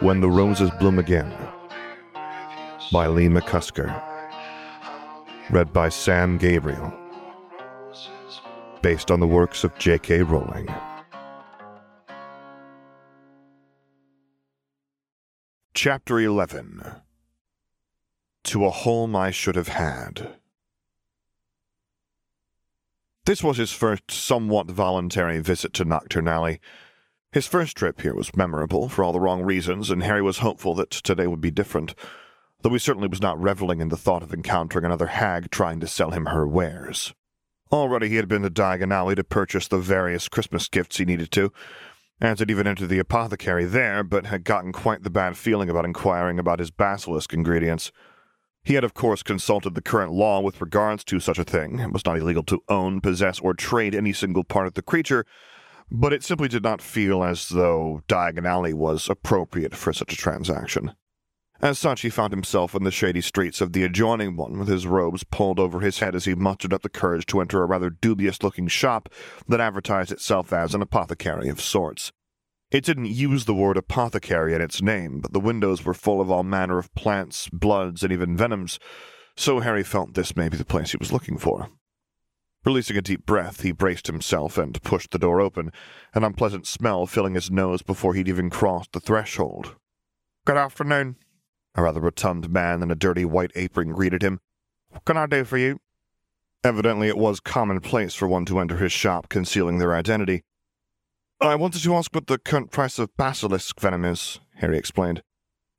When the Roses Bloom Again by Lee McCusker. Read by Sam Gabriel. Based on the works of J.K. Rowling. Chapter 11 To a Home I Should Have Had. This was his first somewhat voluntary visit to Knockturn Alley. His first trip here was memorable for all the wrong reasons, and Harry was hopeful that today would be different, though he certainly was not reveling in the thought of encountering another hag trying to sell him her wares. Already he had been to Diagon Alley to purchase the various Christmas gifts he needed to, and had even entered the apothecary there, but had gotten quite the bad feeling about inquiring about his basilisk ingredients. He had, of course, consulted the current law with regards to such a thing. It was not illegal to own, possess, or trade any single part of the creature, but it simply did not feel as though Diagon Alley was appropriate for such a transaction. As such, he found himself in the shady streets of the adjoining one, with his robes pulled over his head as he mustered up the courage to enter a rather dubious looking shop that advertised itself as an apothecary of sorts. It didn't use the word apothecary in its name, but the windows were full of all manner of plants, bloods, and even venoms, so Harry felt this may be the place he was looking for. Releasing a deep breath, he braced himself and pushed the door open, an unpleasant smell filling his nose before he'd even crossed the threshold. Good afternoon. A rather rotund man in a dirty white apron greeted him. What can I do for you? Evidently, it was commonplace for one to enter his shop concealing their identity. I wanted to ask what the current price of basilisk venom is, Harry explained.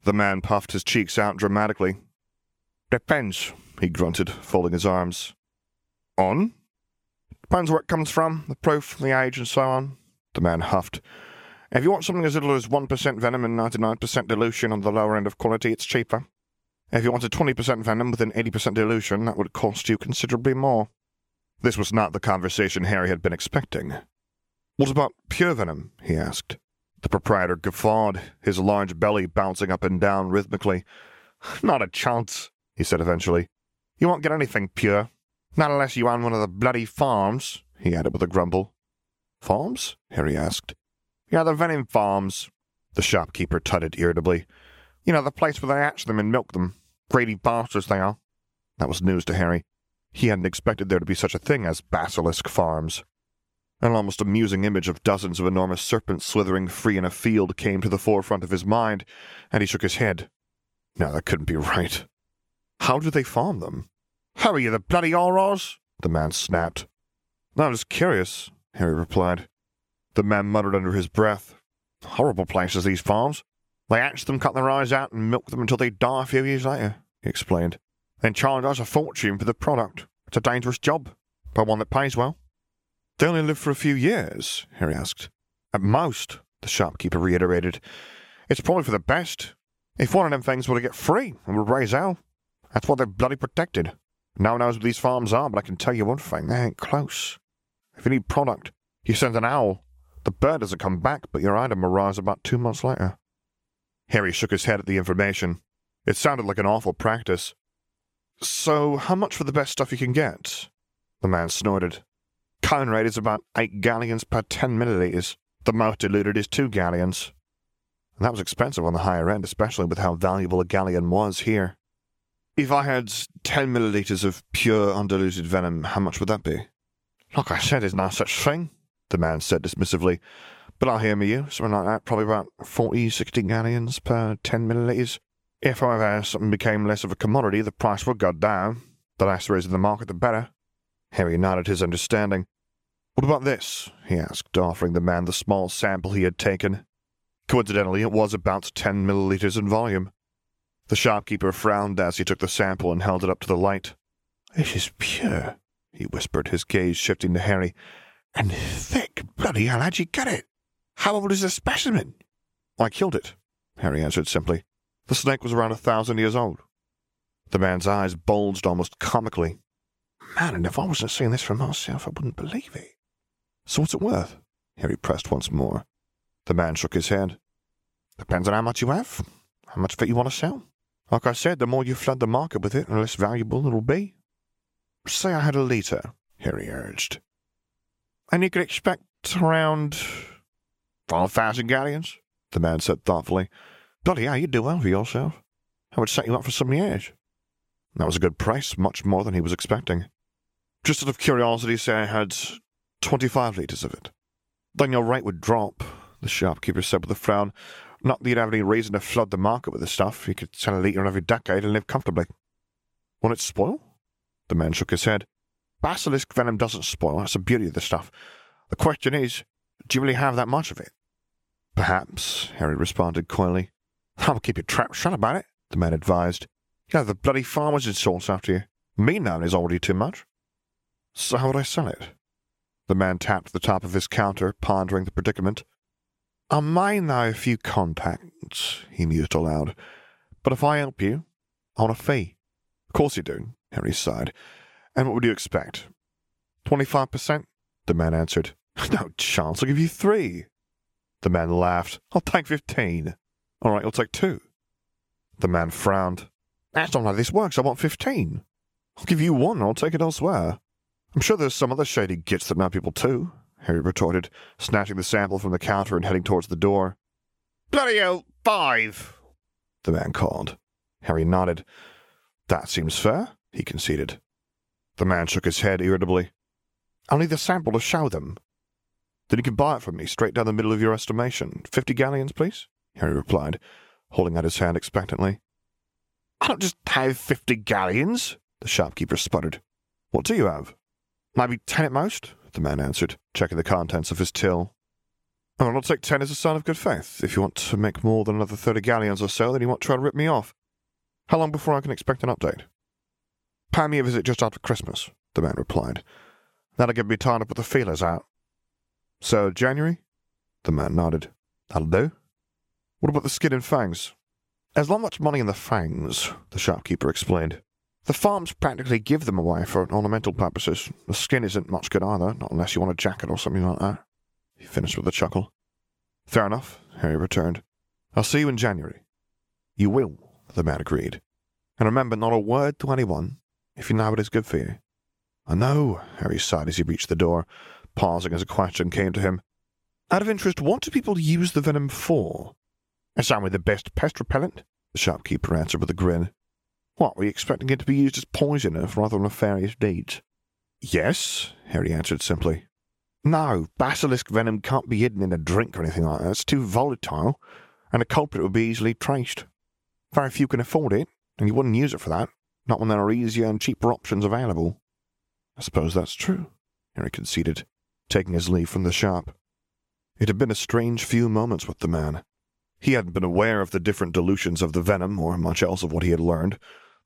The man puffed his cheeks out dramatically. Depends, he grunted, folding his arms. On? Depends where it comes from, the proof, the age, and so on, the man huffed. If you want something as little as 1% venom and 99% dilution on the lower end of quality, it's cheaper. If you wanted 20% venom with an 80% dilution, that would cost you considerably more. This was not the conversation Harry had been expecting. What about pure venom? he asked. The proprietor guffawed, his large belly bouncing up and down rhythmically. Not a chance, he said eventually. You won't get anything pure. Not unless you own one of the bloody farms, he added with a grumble. Farms? Harry asked. Yeah, the venom farms, the shopkeeper tutted irritably. You know, the place where they hatch them and milk them. Greedy bastards they are. That was news to Harry. He hadn't expected there to be such a thing as basilisk farms. An almost amusing image of dozens of enormous serpents slithering free in a field came to the forefront of his mind, and he shook his head. No, that couldn't be right. How do they farm them? How are you, the bloody Aurors? The man snapped. I'm just curious, Harry replied. The man muttered under his breath. Horrible places, these farms. They hatch them, cut their eyes out, and milk them until they die a few years later, he explained. Then charge us a fortune for the product. It's a dangerous job, but one that pays well. They only live for a few years? Harry asked. At most, the shopkeeper reiterated. It's probably for the best. If one of them things were to get free and would raise hell, that's what they're bloody protected. No one knows what these farms are, but I can tell you one thing, they ain't close. If you need product, you send an owl. The bird doesn't come back, but your item arrives about two months later. Harry shook his head at the information. It sounded like an awful practice. So, how much for the best stuff you can get? The man snorted. Cone rate is about eight galleons per ten milliliters. The most diluted is two galleons. And that was expensive on the higher end, especially with how valuable a galleon was here. If I had ten milliliters of pure undiluted venom, how much would that be? Like I said, there's no such thing, the man said dismissively. But I'll hear me you, something like that, probably about 40, 60 galleons per 10 milliliters. If, however, something became less of a commodity, the price would go down. The less there is in the market, the better. Harry nodded his understanding. What about this? he asked, offering the man the small sample he had taken. Coincidentally, it was about ten milliliters in volume. The shopkeeper frowned as he took the sample and held it up to the light. This is pure, he whispered, his gaze shifting to Harry. And thick. Bloody hell, how'd you get it? How old is the specimen? I killed it, Harry answered simply. The snake was around a thousand years old. The man's eyes bulged almost comically. Man, and if I wasn't seeing this for myself, I wouldn't believe it. So what's it worth? Harry pressed once more. The man shook his head. Depends on how much you have, how much of it you want to sell. Like I said, the more you flood the market with it, the less valuable it'll be. Say I had a litre, Harry urged. And you could expect around five thousand galleons, the man said thoughtfully. Bloody hell, you'd do well for yourself. I would set you up for some years. That was a good price, much more than he was expecting. Just out of curiosity, say I had 25 litres of it. Then your rate would drop, the shopkeeper said with a frown. Not that you'd have any reason to flood the market with the stuff. You could sell a litre every decade and live comfortably. Won't it spoil? The man shook his head. Basilisk venom doesn't spoil. That's the beauty of the stuff. The question is, do you really have that much of it? Perhaps, Harry responded coyly. I'll keep your trap shut about it, the man advised. You have the bloody farmers in source after you. Me knowing is already too much. So how would I sell it? The man tapped the top of his counter, pondering the predicament. I may now a few contacts, he mused aloud. But if I help you, I want a fee. Of course you do, Harry sighed. And what would you expect? Twenty-five percent? The man answered. No chance, I'll give you three. The man laughed. I'll take fifteen. All right, I'll take two. The man frowned. That's not how this works. I want fifteen. I'll give you one, I'll take it elsewhere. I'm sure there's some other shady gits that know people too, Harry retorted, snatching the sample from the counter and heading towards the door. Bloody hell, five! The man called. Harry nodded. That seems fair, he conceded. The man shook his head irritably. I'll need the sample to show them. Then you can buy it from me straight down the middle of your estimation. Fifty galleons, please, Harry replied, holding out his hand expectantly. I don't just have fifty galleons, the shopkeeper sputtered. What do you have? Maybe ten at most, the man answered, checking the contents of his till. Oh, I'll not take ten as a sign of good faith. If you want to make more than another thirty galleons or so, then you won't try to rip me off. How long before I can expect an update? Pay me a visit just after Christmas, the man replied. That'll give me time to put the feelers out. So, January? The man nodded. That'll do. What about the skin and fangs? There's not much money in the fangs, the shopkeeper explained. The farms practically give them away for ornamental purposes. The skin isn't much good either, not unless you want a jacket or something like that. He finished with a chuckle. Fair enough, Harry returned. I'll see you in January. You will, the man agreed. And remember, not a word to anyone, if you know what is good for you. I know, Harry sighed as he reached the door, pausing as a question came to him. Out of interest, what do people use the venom for? It's only the best pest repellent, the shopkeeper answered with a grin. What, were you expecting it to be used as poison for other nefarious deeds? Yes, Harry answered simply. No, basilisk venom can't be hidden in a drink or anything like that. It's too volatile, and a culprit would be easily traced. Very few can afford it, and you wouldn't use it for that, not when there are easier and cheaper options available. I suppose that's true, Harry conceded, taking his leave from the shop. It had been a strange few moments with the man. He hadn't been aware of the different dilutions of the venom or much else of what he had learned,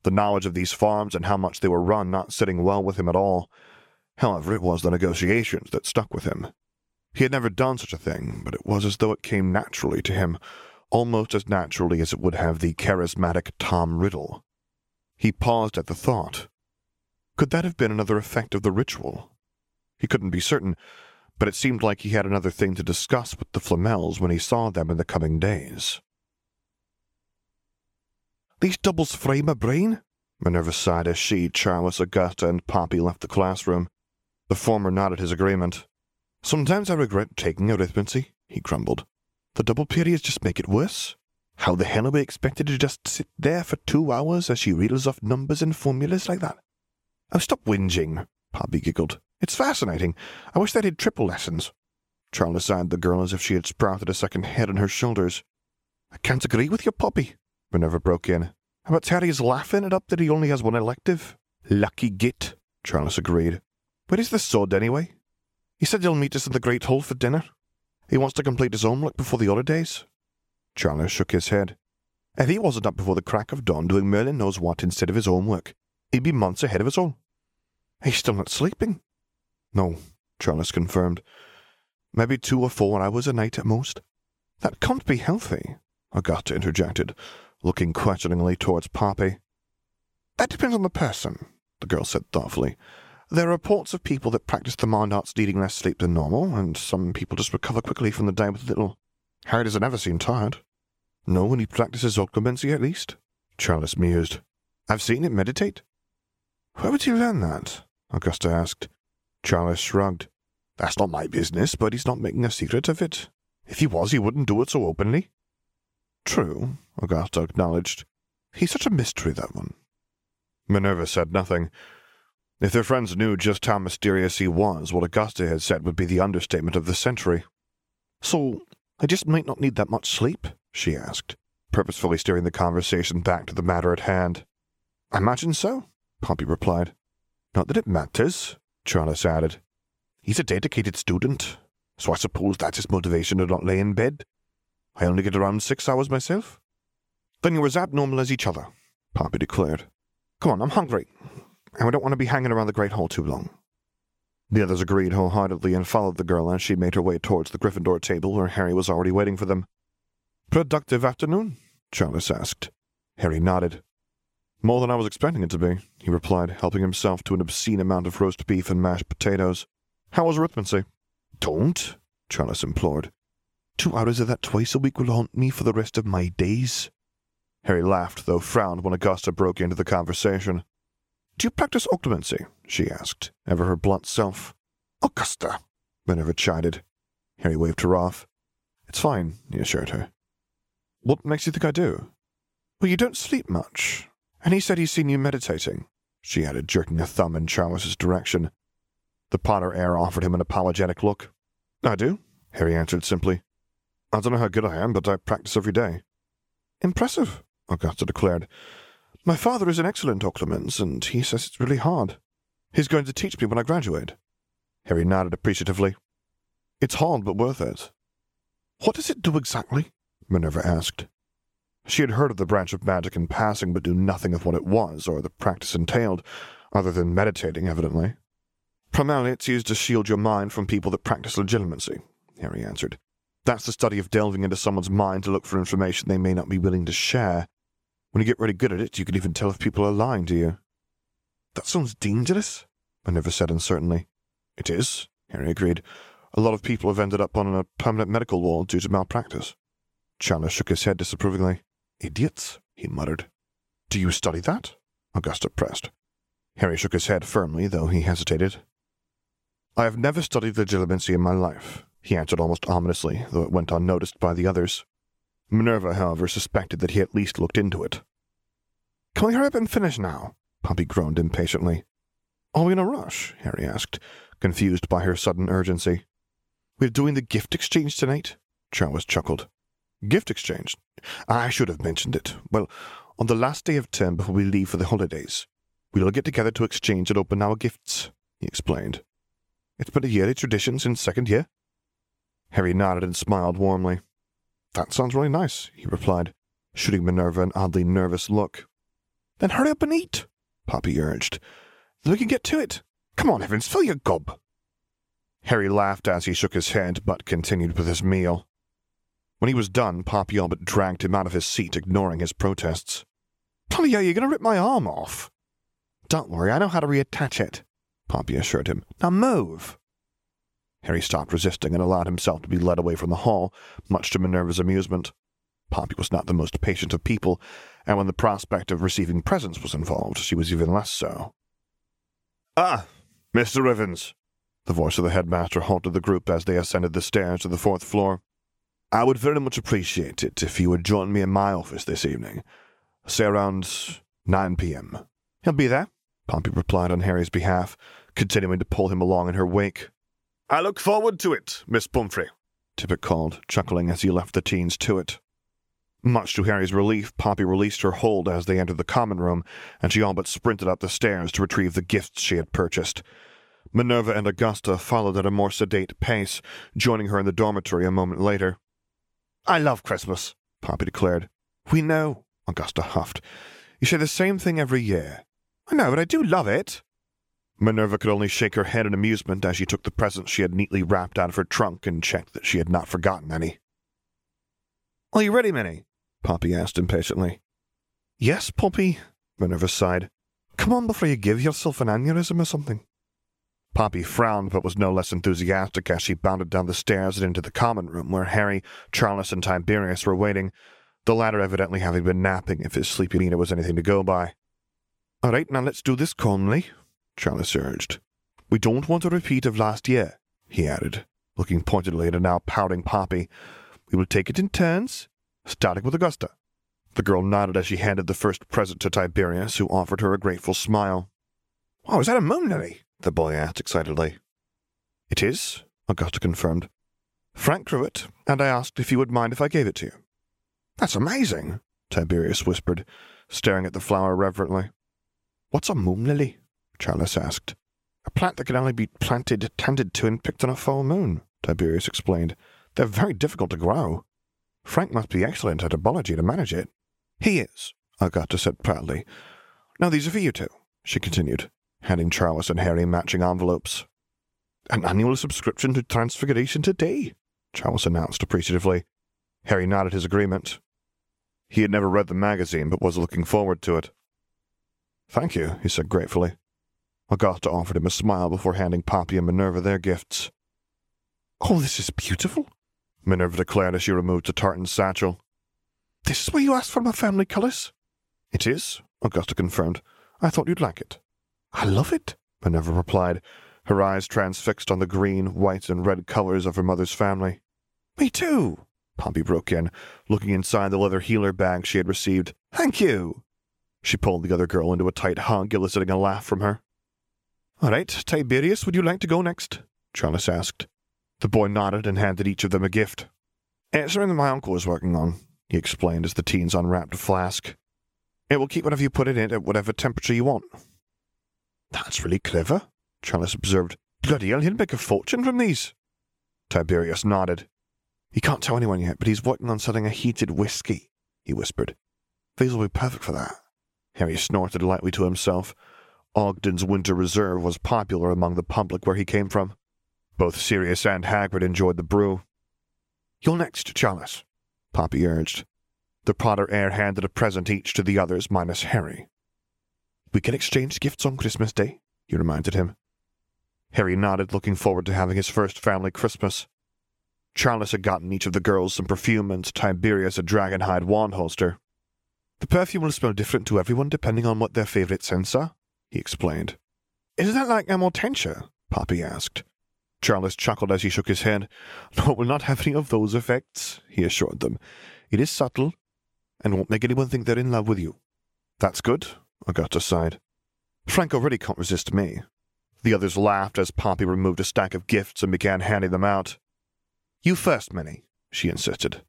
the knowledge of these farms and how much they were run not sitting well with him at all. However, it was the negotiations that stuck with him. He had never done such a thing, but it was as though it came naturally to him, almost as naturally as it would have the charismatic Tom Riddle. He paused at the thought. Could that have been another effect of the ritual? He couldn't be certain, but it seemed like he had another thing to discuss with the Flamels when he saw them in the coming days. These doubles fray my brain, Minerva sighed as she, Charles, Augusta, and Poppy left the classroom. The former nodded his agreement. Sometimes I regret taking arithmancy, he grumbled. The double periods just make it worse. How the hell are we expected to just sit there for two hours as she reels off numbers and formulas like that? Oh, stop whinging, Poppy giggled. It's fascinating. I wish they did triple lessons. Charles eyed the girl as if she had sprouted a second head on her shoulders. I can't agree with you, Poppy, Minerva broke in. How about Terry's laughing it up that he only has one elective? Lucky git, Charles agreed. Where is the sod, anyway? He said he'll meet us in the Great Hall for dinner. He wants to complete his homework before the holidays. Charles shook his head. If he wasn't up before the crack of dawn doing Merlin knows what instead of his homework, he'd be months ahead of us all. He's still not sleeping. No, Charles confirmed. Maybe two or four hours a night at most. That can't be healthy, Augusta interjected, looking questioningly towards Poppy. That depends on the person, the girl said thoughtfully. There are reports of people that practice the mind arts needing less sleep than normal, and some people just recover quickly from the day with little. Harry doesn't ever seem tired. No, when he practices occlumency at least, Charles mused. I've seen him meditate. Where would you learn that? Augusta asked. Charles shrugged. That's not my business, but he's not making a secret of it. If he was, he wouldn't do it so openly. True, Augusta acknowledged. He's such a mystery, that one. Minerva said nothing. If their friends knew just how mysterious he was, what Augusta had said would be the understatement of the century. So, I just might not need that much sleep? she asked, purposefully steering the conversation back to the matter at hand. I imagine so, Poppy replied. Not that it matters, Charles added. He's a dedicated student, so I suppose that's his motivation to not lay in bed. I only get around six hours myself. Then you're as abnormal as each other, Poppy declared. Come on, I'm hungry, and we don't want to be hanging around the Great Hall too long. The others agreed wholeheartedly and followed the girl as she made her way towards the Gryffindor table where Harry was already waiting for them. Productive afternoon? Charles asked. Harry nodded. More than I was expecting it to be, he replied, helping himself to an obscene amount of roast beef and mashed potatoes. How was arithmancy? Don't, Charles implored. Two hours of that twice a week will haunt me for the rest of my days. Harry laughed, though frowned when Augusta broke into the conversation. Do you practice occlumency? she asked, ever her blunt self. Augusta, Minerva chided. Harry waved her off. It's fine, he assured her. What makes you think I do? Well, you don't sleep much. And he said he's seen you meditating, she added, jerking a thumb in Charles's direction. The Potter heir offered him an apologetic look. I do, Harry answered simply. I don't know how good I am, but I practice every day. Impressive, Augusta declared. My father is an excellent occlumens, and he says it's really hard. He's going to teach me when I graduate. Harry nodded appreciatively. It's hard, but worth it. What does it do exactly? Minerva asked. She had heard of the branch of magic in passing, but knew nothing of what it was or the practice entailed, other than meditating, evidently. Primarily, it's used to shield your mind from people that practice legilimency, Harry answered. That's the study of delving into someone's mind to look for information they may not be willing to share. When you get really good at it, you can even tell if people are lying to you. That sounds dangerous, Minerva said uncertainly. It is, Harry agreed. A lot of people have ended up on a permanent medical ward due to malpractice. Chandler shook his head disapprovingly. Idiots, he muttered. Do you study that? Augusta pressed. Harry shook his head firmly, though he hesitated. I have never studied legilimency in my life, he answered almost ominously, though it went unnoticed by the others. Minerva, however, suspected that he at least looked into it. Can we hurry up and finish now? Poppy groaned impatiently. Are we in a rush? Harry asked, confused by her sudden urgency. We're doing the gift exchange tonight? Charles chuckled. Gift exchange? I should have mentioned it. Well, on the last day of term before we leave for the holidays, we'll all get together to exchange and open our gifts, he explained. It's been a yearly tradition since second year. Harry nodded and smiled warmly. That sounds really nice, he replied, shooting Minerva an oddly nervous look. Then hurry up and eat, Poppy urged. Then we can get to it. Come on, Evans, fill your gob. Harry laughed as he shook his head, but continued with his meal. When he was done, but dragged him out of his seat, ignoring his protests. Talia, you're going to rip my arm off. Don't worry, I know how to reattach it, Poppy assured him. Now move. Harry stopped resisting and allowed himself to be led away from the hall, much to Minerva's amusement. Poppy was not the most patient of people, and when the prospect of receiving presents was involved, she was even less so. Ah, Mr. Rivens, the voice of the headmaster halted the group as they ascended the stairs to the fourth floor. I would very much appreciate it if you would join me in my office this evening, say around 9 p.m. He'll be there, Poppy replied on Harry's behalf, continuing to pull him along in her wake. I look forward to it, Miss Pomfrey, Dippet called, chuckling as he left the teens to it. Much to Harry's relief, Poppy released her hold as they entered the common room, and she all but sprinted up the stairs to retrieve the gifts she had purchased. Minerva and Augusta followed at a more sedate pace, joining her in the dormitory a moment later. I love Christmas, Poppy declared. We know, Augusta huffed. You say the same thing every year. I know, but I do love it. Minerva could only shake her head in amusement as she took the presents she had neatly wrapped out of her trunk and checked that she had not forgotten any. Are you ready, Minnie? Poppy asked impatiently. Yes, Poppy, Minerva sighed. Come on before you give yourself an aneurysm or something. Poppy frowned, but was no less enthusiastic as she bounded down the stairs and into the common room where Harry, Charles, and Tiberius were waiting, the latter evidently having been napping if his sleepy Nina was anything to go by. All right, now let's do this calmly, Charles urged. We don't want a repeat of last year, he added, looking pointedly at a now pouting Poppy. We will take it in turns, starting with Augusta. The girl nodded as she handed the first present to Tiberius, who offered her a grateful smile. Oh, is that a moon lily? The boy asked excitedly. It is, Augusta confirmed. Frank drew it, and I asked if you would mind if I gave it to you. That's amazing, Tiberius whispered, staring at the flower reverently. What's a moon lily? Charles asked. A plant that can only be planted, tended to, and picked on a full moon, Tiberius explained. They're very difficult to grow. Frank must be excellent at herbology to manage it. He is, Augusta said proudly. Now these are for you two, she continued, handing Charles and Harry matching envelopes. An annual subscription to Transfiguration today, Charles announced appreciatively. Harry nodded his agreement. He had never read the magazine, but was looking forward to it. Thank you, he said gratefully. Augusta offered him a smile before handing Poppy and Minerva their gifts. Oh, this is beautiful, Minerva declared as she removed the tartan satchel. This is where you asked for my family colours? It is, Augusta confirmed. I thought you'd like it. I love it, Minerva replied, her eyes transfixed on the green, white, and red colours of her mother's family. Me too, Poppy broke in, looking inside the leather healer bag she had received. Thank you. She pulled the other girl into a tight hug, eliciting a laugh from her. All right, Tiberius, would you like to go next? Charles asked. The boy nodded and handed each of them a gift. It's something that my uncle is working on, he explained as the teens unwrapped a flask. It will keep whatever you put in it at whatever temperature you want. That's really clever, Charles observed. Bloody hell, he'll make a fortune from these. Tiberius nodded. He can't tell anyone yet, but he's working on selling a heated whiskey, he whispered. These will be perfect for that. Harry snorted lightly to himself. Ogden's Winter Reserve was popular among the public where he came from. Both Sirius and Hagrid enjoyed the brew. You're next, Charles, Poppy urged. The Potter heir handed a present each to the others, minus Harry. We can exchange gifts on Christmas Day, he reminded him. Harry nodded, looking forward to having his first family Christmas. Charles had gotten each of the girls some perfume and Tiberius a dragonhide wand holster. The perfume will smell different to everyone depending on what their favorite scents are, he explained. Isn't that like Amortentia? Poppy asked. Charles chuckled as he shook his head. No, it will not have any of those effects, he assured them. It is subtle, and won't make anyone think they're in love with you. That's good, Augusta sighed. Frank already can't resist me. The others laughed as Poppy removed a stack of gifts and began handing them out. You first, Minnie, she insisted.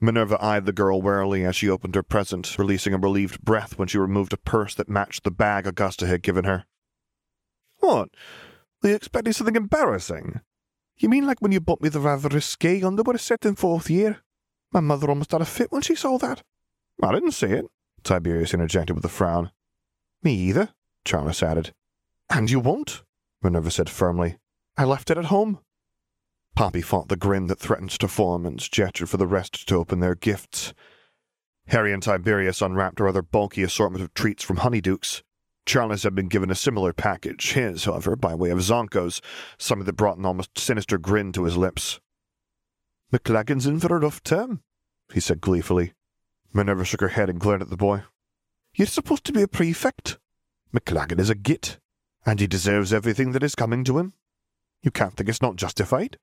Minerva eyed the girl warily as she opened her present, releasing a relieved breath when she removed a purse that matched the bag Augusta had given her. What? Were you expecting something embarrassing? You mean like when you bought me the rather risque underwear set in fourth year? My mother almost had a fit when she saw that. I didn't see it, Tiberius interjected with a frown. Me either, Charles added. And you won't, Minerva said firmly. I left it at home. Poppy fought the grin that threatened to form and gestured for the rest to open their gifts. Harry and Tiberius unwrapped a rather bulky assortment of treats from Honeydukes. Charles had been given a similar package, his, however, by way of Zonko's, something that brought an almost sinister grin to his lips. McLaggen's in for a rough term, he said gleefully. Minerva shook her head and glared at the boy. You're supposed to be a prefect. McLaggen is a git, and he deserves everything that is coming to him. You can't think it's not justified?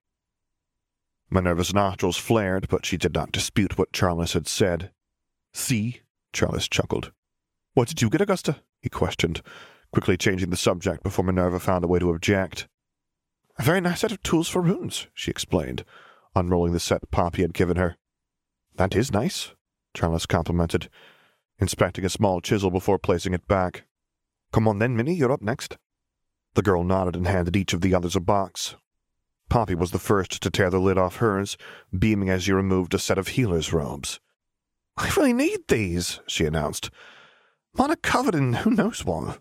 Minerva's nostrils flared, but she did not dispute what Charles had said. See? Charles chuckled. What did you get, Augusta? he questioned, quickly changing the subject before Minerva found a way to object. A very nice set of tools for runes, she explained, unrolling the set Poppy had given her. That is nice, Charles complimented, inspecting a small chisel before placing it back. Come on then, Minnie, you're up next. The girl nodded and handed each of the others a box. Poppy was the first to tear the lid off hers, beaming as she removed a set of healer's robes. I really need these, she announced. Are covered in who knows what.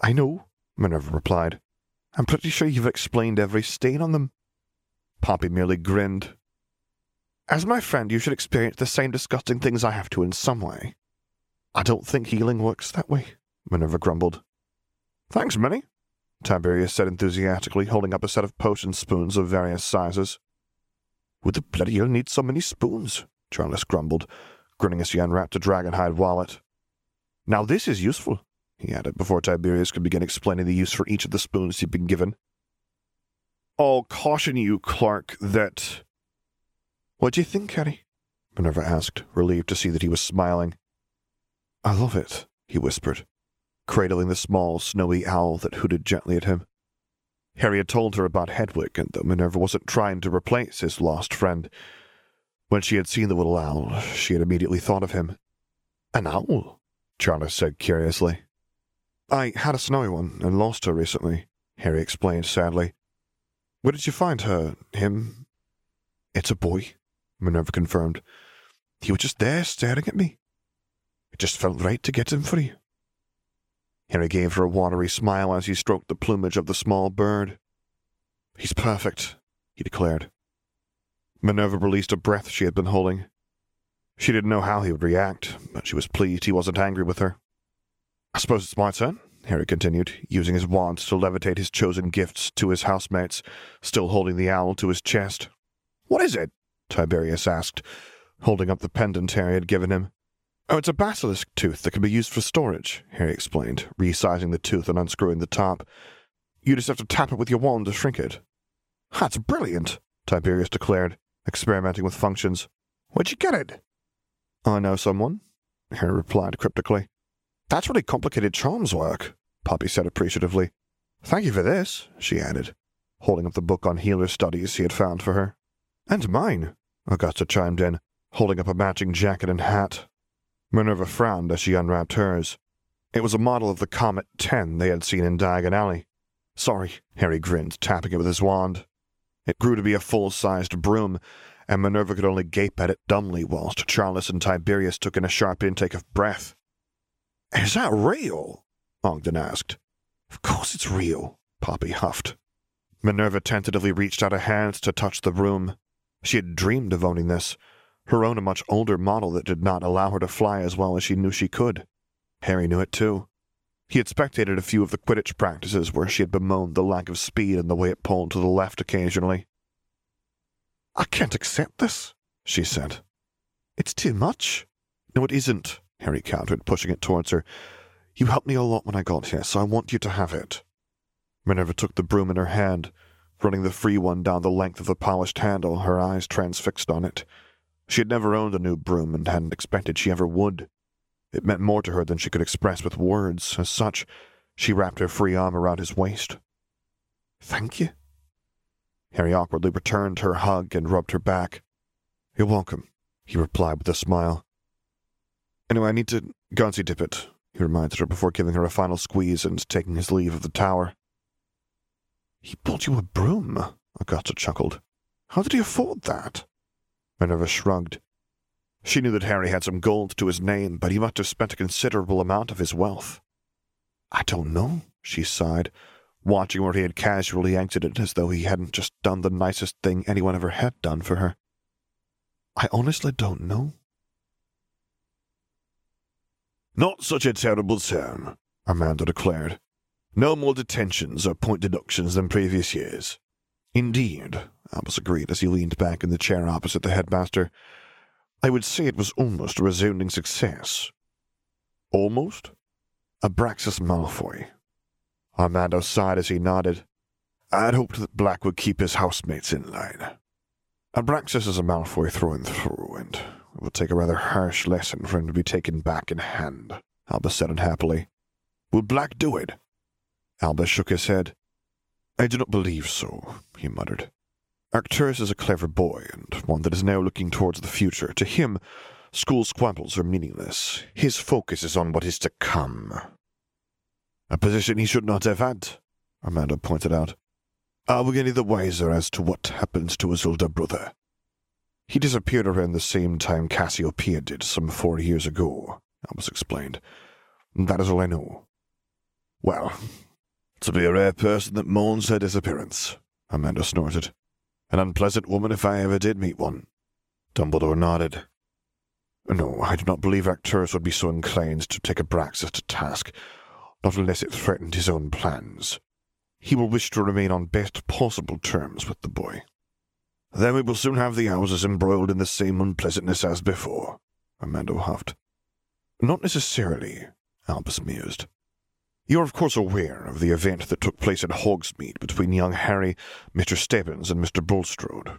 I know, Minerva replied. I'm pretty sure you've explained every stain on them. Poppy merely grinned. As my friend, you should experience the same disgusting things I have to in some way. I don't think healing works that way, Minerva grumbled. Thanks, Minnie, Tiberius said enthusiastically, holding up a set of potion spoons of various sizes. Would the bloody hell need so many spoons? Charles grumbled, grinning as he unwrapped a dragonhide wallet. Now this is useful, he added, before Tiberius could begin explaining the use for each of the spoons he'd been given. I'll caution you, Clark, that... What do you think, Harry? Minerva asked, relieved to see that he was smiling. I love it, he whispered, cradling the small, snowy owl that hooted gently at him. Harry had told her about Hedwig, and though Minerva wasn't trying to replace his lost friend, when she had seen the little owl, she had immediately thought of him. An owl? Charles said curiously. I had a snowy one and lost her recently, Harry explained sadly. Where did you find her? Him? It's a boy, Minerva confirmed. He was just there staring at me. It just felt right to get him you. Harry gave her a watery smile as he stroked the plumage of the small bird. He's perfect, he declared. Minerva released a breath she had been holding. She didn't know how he would react, but she was pleased he wasn't angry with her. I suppose it's my turn, Harry continued, using his wand to levitate his chosen gifts to his housemates, still holding the owl to his chest. What is it? Tiberius asked, holding up the pendant Harry had given him. Oh, it's a basilisk tooth that can be used for storage, Harry explained, resizing the tooth and unscrewing the top. You just have to tap it with your wand to shrink it. That's brilliant, Tiberius declared, experimenting with functions. Where'd you get it? I know someone, Harry replied cryptically. That's really complicated charms work, Poppy said appreciatively. Thank you for this, she added, holding up the book on healer studies he had found for her. And mine, Augusta chimed in, holding up a matching jacket and hat. Minerva frowned as she unwrapped hers. It was a model of the Comet 10 they had seen in Diagon Alley. Sorry, Harry grinned, tapping it with his wand. It grew to be a full-sized broom, and Minerva could only gape at it dumbly whilst Charles and Tiberius took in a sharp intake of breath. Is that real? Ogden asked. Of course it's real, Poppy huffed. Minerva tentatively reached out a hand to touch the broom. She had dreamed of owning this, her own a much older model that did not allow her to fly as well as she knew she could. Harry knew it too. He had spectated a few of the Quidditch practices where she had bemoaned the lack of speed and the way it pulled to the left occasionally. I can't accept this, she said. It's too much. No, it isn't, Harry countered, pushing it towards her. You helped me a lot when I got here, so I want you to have it. Minerva took the broom in her hand, running the free one down the length of the polished handle, her eyes transfixed on it. She had never owned a new broom and hadn't expected she ever would. It meant more to her than she could express with words. As such, she wrapped her free arm around his waist. Thank you. Harry awkwardly returned her hug and rubbed her back. You're welcome, he replied with a smile. Anyway, I need to go and see he reminded her before giving her a final squeeze and taking his leave of the tower. He bought you a broom, Augusta chuckled. How did he afford that? Minerva shrugged. She knew that Harry had some gold to his name, but he must have spent a considerable amount of his wealth. I don't know, she sighed, watching where he had casually exited as though he hadn't just done the nicest thing anyone ever had done for her. I honestly don't know. Not such a terrible term, Armando declared. No more detentions or point deductions than previous years. Indeed, Albus agreed as he leaned back in the chair opposite the headmaster. I would say it was almost a resounding success. Almost? Abraxas Malfoy. Armando sighed as he nodded. I'd hoped that Black would keep his housemates in line. Abraxas is a Malfoy through and through, and it would take a rather harsh lesson for him to be taken back in hand, Albus said unhappily. Will Black do it? Albus shook his head. I do not believe so, he muttered. Arcturus is a clever boy, and one that is now looking towards the future. To him, school squabbles are meaningless. His focus is on what is to come. A position he should not have had, Armando pointed out. Are we any the wiser as to what happened to his older brother? He disappeared around the same time Cassiopeia did some four years ago, Albus explained. That is all I know. Well, to be a rare person that mourns her disappearance, Armando snorted. An unpleasant woman if I ever did meet one. Dumbledore nodded. No, I do not believe Arcturus would be so inclined to take Abraxas to task, not unless it threatened his own plans. He will wish to remain on best possible terms with the boy. Then we will soon have the houses embroiled in the same unpleasantness as before, Armando huffed. Not necessarily, Albus mused. You are of course aware of the event that took place at Hogsmeade between young Harry, Mr. Stebbins, and Mr. Bulstrode.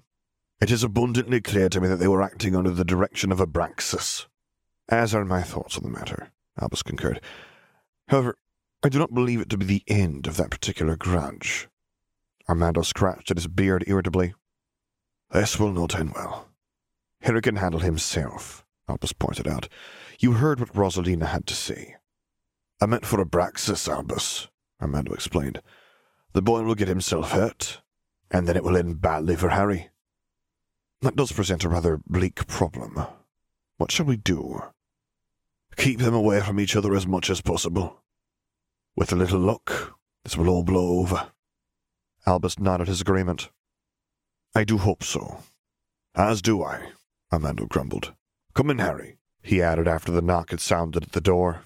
It is abundantly clear to me that they were acting under the direction of Abraxas. As are my thoughts on the matter, Albus concurred. However, I do not believe it to be the end of that particular grudge. Armando scratched at his beard irritably. This will not end well. Harry can handle himself, Albus pointed out. You heard what Rosalina had to say. I meant for Abraxas, Albus, Armando explained. The boy will get himself hurt, and then it will end badly for Harry. That does present a rather bleak problem. What shall we do? Keep them away from each other as much as possible. With a little luck, this will all blow over. Albus nodded his agreement. I do hope so. As do I, Armando grumbled. Come in, Harry, he added after the knock had sounded at the door.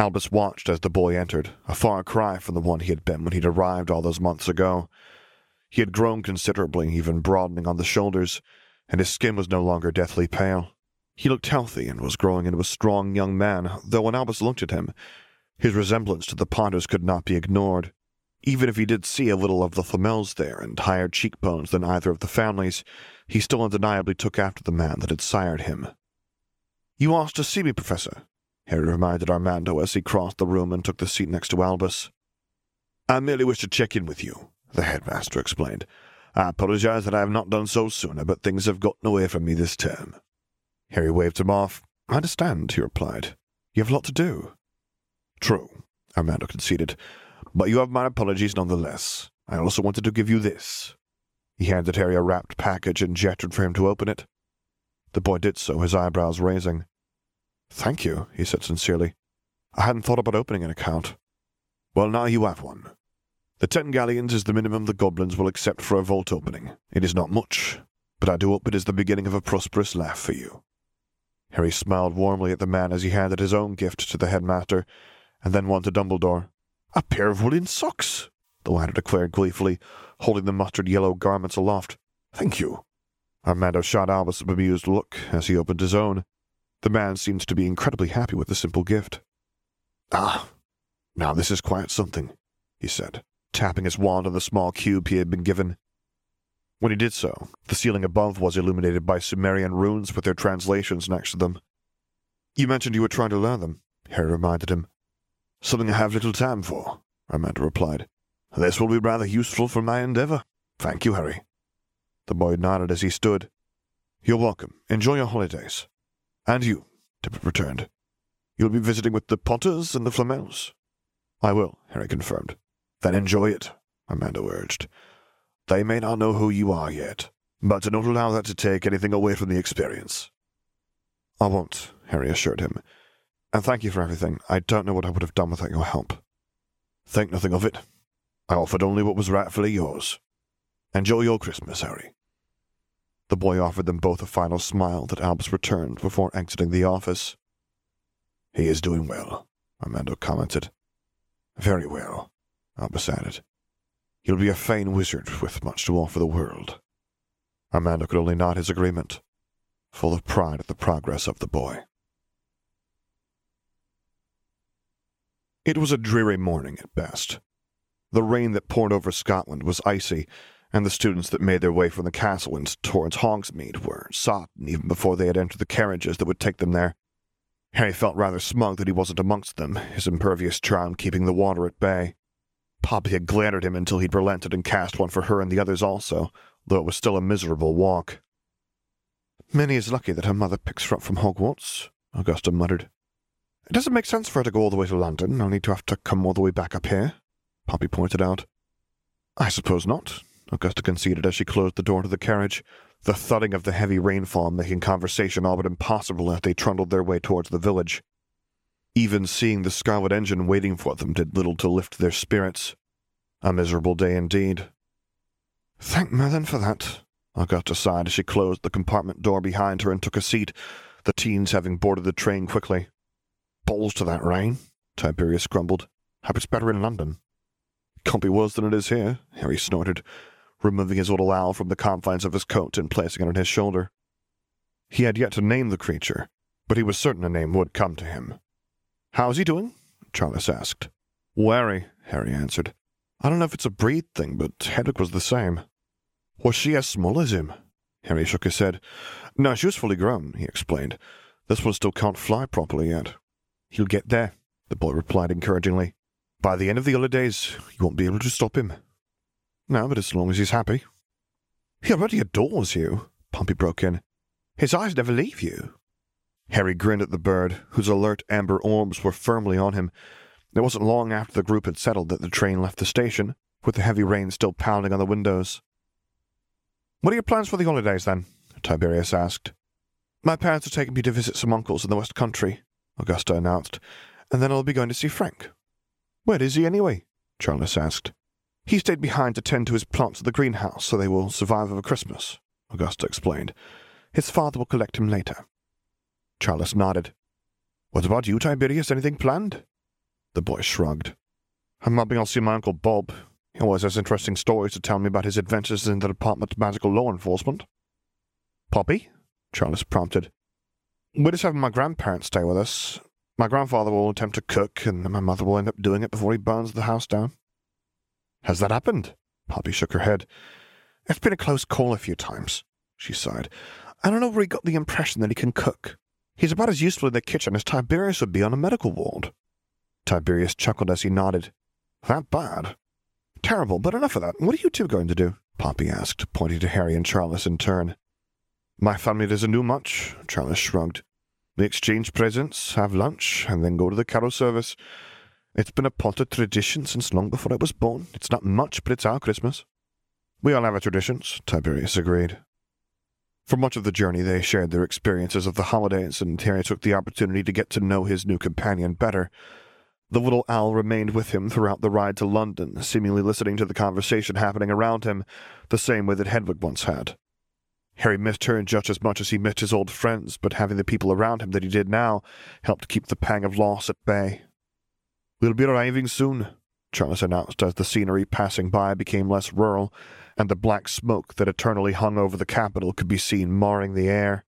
Albus watched as the boy entered, a far cry from the one he had been when he'd arrived all those months ago. He had grown considerably, even broadening on the shoulders, and his skin was no longer deathly pale. He looked healthy and was growing into a strong young man, though when Albus looked at him, his resemblance to the Potters could not be ignored. Even if he did see a little of the Flamels there and higher cheekbones than either of the families, he still undeniably took after the man that had sired him. You asked to see me, Professor, Harry reminded Armando as he crossed the room and took the seat next to Albus. I merely wish to check in with you, the headmaster explained. I apologize that I have not done so sooner, but things have gotten away from me this term. Harry waved him off. I understand, he replied. You have a lot to do. True, Armando conceded, but you have my apologies nonetheless. I also wanted to give you this. He handed Harry a wrapped package and gestured for him to open it. The boy did so, his eyebrows raising. Thank you, he said sincerely. I hadn't thought about opening an account. Well, now you have one. The ten galleons is the minimum the goblins will accept for a vault opening. It is not much, but I do hope it is the beginning of a prosperous life for you. Harry smiled warmly at the man as he handed his own gift to the headmaster, and then one to Dumbledore. A pair of woolen socks, the latter declared gleefully, holding the mustard yellow garments aloft. Thank you. Armando shot Albus a bemused look as he opened his own. The man seemed to be incredibly happy with the simple gift. Ah, now this is quite something, he said, tapping his wand on the small cube he had been given. When he did so, the ceiling above was illuminated by Sumerian runes with their translations next to them. You mentioned you were trying to learn them, Harry reminded him. Something I have little time for, Armando replied. This will be rather useful for my endeavor. Thank you, Harry. The boy nodded as he stood. You're welcome. Enjoy your holidays. And you, Dippet returned. You'll be visiting with the Potters and the Flamels? I will, Harry confirmed. Then enjoy it, Armando urged. They may not know who you are yet, but do not allow that to take anything away from the experience. I won't, Harry assured him. And thank you for everything. I don't know what I would have done without your help. Think nothing of it. I offered only what was rightfully yours. Enjoy your Christmas, Harry. The boy offered them both a final smile that Albus returned before exiting the office. He is doing well, Armando commented. Very well, Albus added. He'll be a fine wizard with much to offer the world. Armando could only nod his agreement, full of pride at the progress of the boy. It was a dreary morning at best. The rain that poured over Scotland was icy, and the students that made their way from the castle and towards Hogsmeade were sodden even before they had entered the carriages that would take them there. Harry felt rather smug that he wasn't amongst them, his Impervius charm keeping the water at bay. Poppy had glared at him until he'd relented and cast one for her and the others also, though it was still a miserable walk. Minnie is lucky that her mother picks her up from Hogwarts, Augusta muttered. It doesn't make sense for her to go all the way to London, only to have to come all the way back up here, Poppy pointed out. I suppose not, Augusta conceded as she closed the door to the carriage, the thudding of the heavy rainfall making conversation all but impossible as they trundled their way towards the village. Even seeing the scarlet engine waiting for them did little to lift their spirits. A miserable day indeed. Thank Merlin for that, Augusta sighed as she closed the compartment door behind her and took a seat, the teens having boarded the train quickly. Balls to that rain, Tiberius grumbled. Hope it's better in London. Can't be worse than it is here, Harry snorted, removing his little owl from the confines of his coat and placing it on his shoulder. He had yet to name the creature, but he was certain a name would come to him. How's he doing? Charles asked. Wary, Harry answered. I don't know if it's a breed thing, but Hedwig was the same. Was she as small as him? Harry shook his head. No, she was fully grown, he explained. This one still can't fly properly yet. He'll get there, the boy replied encouragingly. By the end of the holidays, you won't be able to stop him. No, but as long as he's happy. He already adores you, Poppy broke in. His eyes never leave you. Harry grinned at the bird, whose alert amber orbs were firmly on him. It wasn't long after the group had settled that the train left the station, with the heavy rain still pounding on the windows. What are your plans for the holidays, then? Tiberius asked. My parents are taking me to visit some uncles in the West Country, Augusta announced, and then I'll be going to see Frank. Where is he, anyway? Charles asked. He stayed behind to tend to his plants at the greenhouse so they will survive over Christmas, Augusta explained. His father will collect him later. Charles nodded. What about you, Tiberius? Anything planned? The boy shrugged. I'm hoping I'll see my Uncle Bob. He always has interesting stories to tell me about his adventures in the Department of Magical Law Enforcement. Poppy? Charles prompted. We're just having my grandparents stay with us. My grandfather will attempt to cook, and my mother will end up doing it before he burns the house down. Has that happened? Poppy shook her head. It's been a close call a few times, she sighed. I don't know where he got the impression that he can cook. He's about as useful in the kitchen as Tiberius would be on a medical ward. Tiberius chuckled as he nodded. That bad? Terrible, but enough of that. What are you two going to do? Poppy asked, pointing to Harry and Charles in turn. My family doesn't do much, Charles shrugged. We exchange presents, have lunch, and then go to the carol service. It's been a Potter tradition since long before I was born. It's not much, but it's our Christmas. We all have our traditions, Tiberius agreed. For much of the journey, they shared their experiences of the holidays, and Harry took the opportunity to get to know his new companion better. The little owl remained with him throughout the ride to London, seemingly listening to the conversation happening around him, the same way that Hedwig once had. Harry missed her just as much as he missed his old friends, but having the people around him that he did now helped keep the pang of loss at bay. We'll be arriving soon, Charles announced as the scenery passing by became less rural, and the black smoke that eternally hung over the capital could be seen marring the air.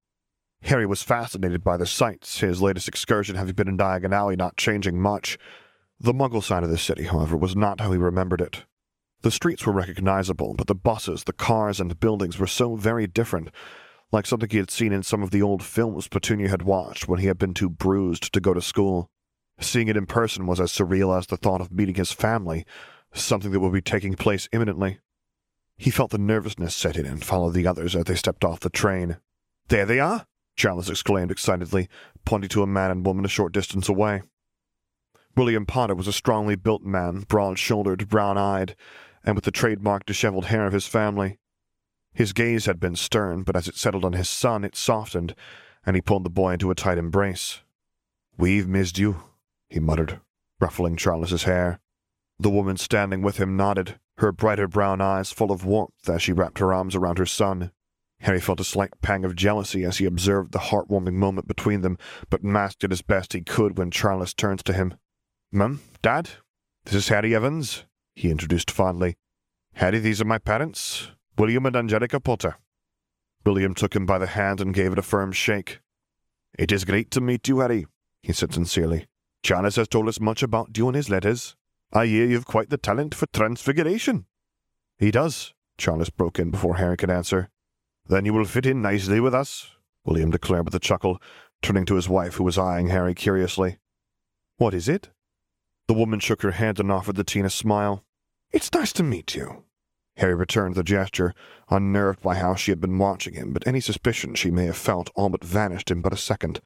Harry was fascinated by the sights, his latest excursion having been in Diagon Alley not changing much. The Muggle side of the city, however, was not how he remembered it. The streets were recognizable, but the buses, the cars, and buildings were so very different, like something he had seen in some of the old films Petunia had watched when he had been too bruised to go to school. Seeing it in person was as surreal as the thought of meeting his family, something that would be taking place imminently. He felt the nervousness set in and followed the others as they stepped off the train. There they are! Charles exclaimed excitedly, pointing to a man and woman a short distance away. William Potter was a strongly built man, broad shouldered, brown eyed, and with the trademark disheveled hair of his family. His gaze had been stern, but as it settled on his son, it softened, and he pulled the boy into a tight embrace. We've missed you, he muttered, ruffling Charles's hair. The woman standing with him nodded, her brighter brown eyes full of warmth as she wrapped her arms around her son. Harry felt a slight pang of jealousy as he observed the heartwarming moment between them, but masked it as best he could when Charles turned to him. Mum, Dad, this is Harry Evans, he introduced fondly. Harry, these are my parents, William and Angelica Potter. William took him by the hand and gave it a firm shake. It is great to meet you, Harry, he said sincerely. Charles has told us much about you in his letters. I hear you've quite the talent for transfiguration. He does, Charles broke in before Harry could answer. Then you will fit in nicely with us, William declared with a chuckle, turning to his wife, who was eyeing Harry curiously. What is it? The woman shook her head and offered the teen a smile. It's nice to meet you. Harry returned the gesture, unnerved by how she had been watching him, but any suspicion she may have felt all but vanished in but a second.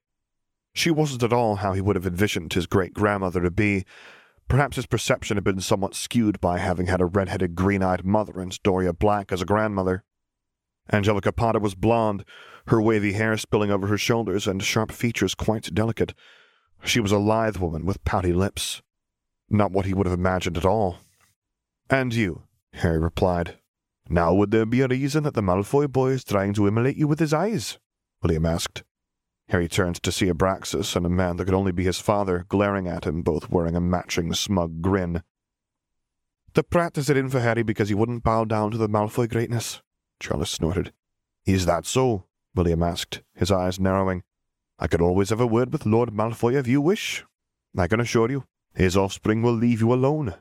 She wasn't at all how he would have envisioned his great grandmother to be. Perhaps his perception had been somewhat skewed by having had a red-headed, green-eyed mother and Dorea Black as a grandmother. Angelica Potter was blonde, her wavy hair spilling over her shoulders and sharp features quite delicate. She was a lithe woman with pouty lips. Not what he would have imagined at all. And you, Harry replied. Now would there be a reason that the Malfoy boy is trying to immolate you with his eyes? William asked. Harry turned to see Abraxas and a man that could only be his father glaring at him, both wearing a matching smug grin. The Pratt is it in for Harry because he wouldn't bow down to the Malfoy greatness, Charles snorted. Is that so? William asked, his eyes narrowing. I could always have a word with Lord Malfoy if you wish. I can assure you, his offspring will leave you alone.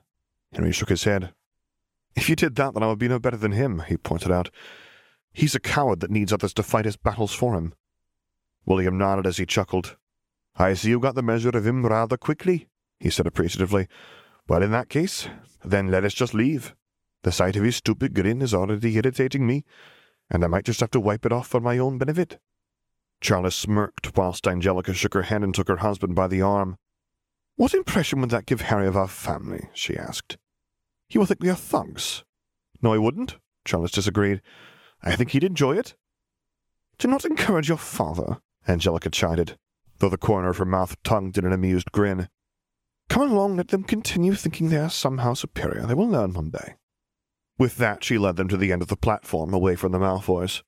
Henry shook his head. If you did that, then I would be no better than him, he pointed out. He's a coward that needs others to fight his battles for him. William nodded as he chuckled. I see you got the measure of him rather quickly, he said appreciatively. Well, in that case, then let us just leave. The sight of his stupid grin is already irritating me, and I might just have to wipe it off for my own benefit. Charles smirked whilst Angelica shook her head and took her husband by the arm. What impression would that give Harry of our family? she asked. He will think we are thugs. No, he wouldn't, Charles disagreed. I think he'd enjoy it. Do not encourage your father, Angelica chided, though the corner of her mouth tongued in an amused grin. Come along, let them continue thinking they are somehow superior. They will learn one day. With that, she led them to the end of the platform, away from the Malfoys.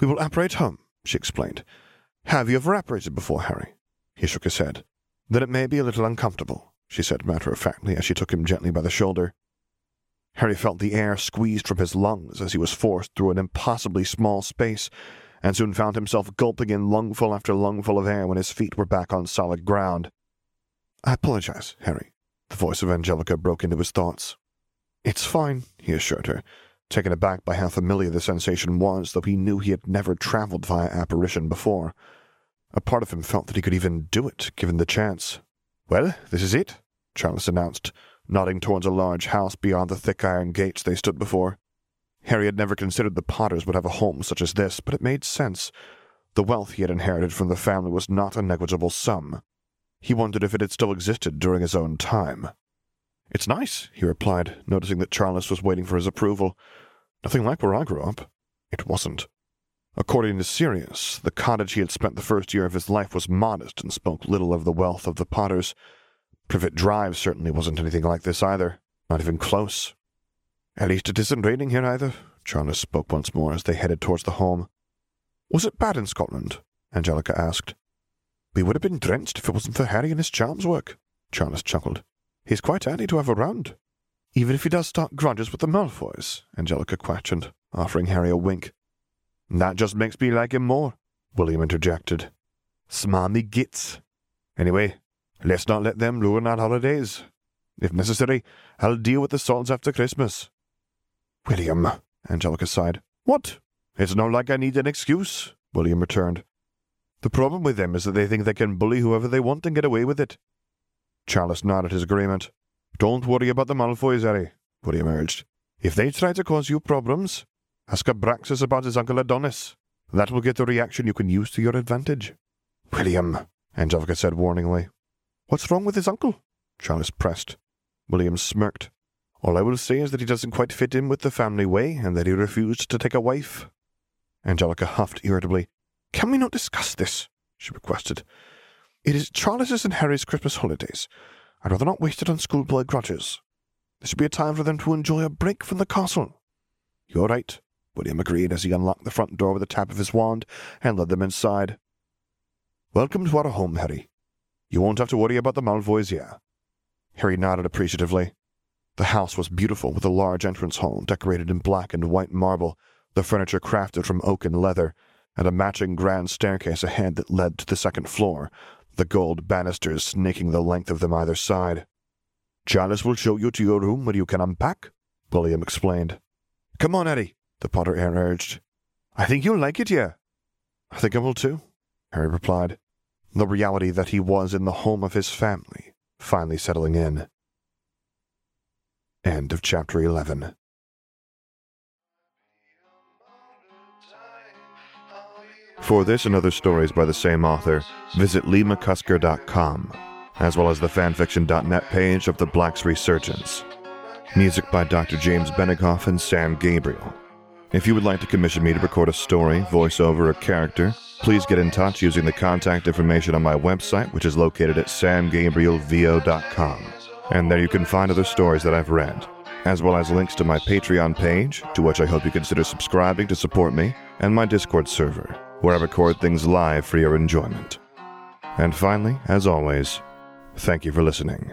We will apparate home, she explained. Have you ever apparated before, Harry? He shook his head. Then it may be a little uncomfortable, she said matter of factly as she took him gently by the shoulder. Harry felt the air squeezed from his lungs as he was forced through an impossibly small space, and soon found himself gulping in lungful after lungful of air when his feet were back on solid ground. I apologize, Harry. The voice of Angelica broke into his thoughts. It's fine, he assured her, taken aback by how familiar the sensation was, though he knew he had never traveled via apparition before. A part of him felt that he could even do it, given the chance. Well, this is it, Charles announced, nodding towards a large house beyond the thick iron gates they stood before. Harry had never considered the Potters would have a home such as this, but it made sense. The wealth he had inherited from the family was not a negligible sum. He wondered if it had still existed during his own time. It's nice, he replied, noticing that Charles was waiting for his approval. Nothing like where I grew up. It wasn't. According to Sirius, the cottage he had spent the first year of his life was modest and spoke little of the wealth of the Potters. Privet Drive certainly wasn't anything like this either, not even close. At least it isn't raining here either, Charles spoke once more as they headed towards the home. Was it bad in Scotland? Angelica asked. We would have been drenched if it wasn't for Harry and his charms work, Charles chuckled. He's quite handy to have around. Even if he does start grudges with the Malfoys, Angelica questioned, offering Harry a wink. That just makes me like him more, William interjected. Smarmy gits. Anyway, let's not let them ruin our holidays. If necessary, I'll deal with the salts after Christmas. William, Angelica sighed. What? It's not like I need an excuse, William returned. The problem with them is that they think they can bully whoever they want and get away with it. Charles nodded his agreement. Don't worry about the Malfoys, Harry, William urged. If they try to cause you problems, ask Abraxas about his uncle Adonis. That will get a reaction you can use to your advantage. William, Angelica said warningly. What's wrong with his uncle? Charles pressed. William smirked. All I will say is that he doesn't quite fit in with the family way, and that he refused to take a wife. Angelica huffed irritably. Can we not discuss this? she requested. It is Charles's and Harry's Christmas holidays. I'd rather not waste it on schoolboy grudges. This should be a time for them to enjoy a break from the castle. You're right, William agreed as he unlocked the front door with a tap of his wand and led them inside. Welcome to our home, Harry. You won't have to worry about the Malfoys here. Harry nodded appreciatively. The house was beautiful, with a large entrance hall decorated in black and white marble, the furniture crafted from oak and leather, and a matching grand staircase ahead that led to the second floor, the gold banisters snaking the length of them either side. Charles will show you to your room where you can unpack, William explained. Come on, Eddie, the Potter heir urged. I think you'll like it here. I think I will too, Harry replied, the reality that he was in the home of his family finally settling in. End of chapter 11. For this and other stories by the same author, visit leemccusker.com, as well as the fanfiction.net page of The Black's Resurgence. Music by Dr. James Benekoff and Sam Gabriel. If you would like to commission me to record a story, voiceover, or character, please get in touch using the contact information on my website, which is located at samgabrielvo.com. And there you can find other stories that I've read, as well as links to my Patreon page, to which I hope you consider subscribing to support me, and my Discord server where I record things live for your enjoyment. And finally, as always, thank you for listening.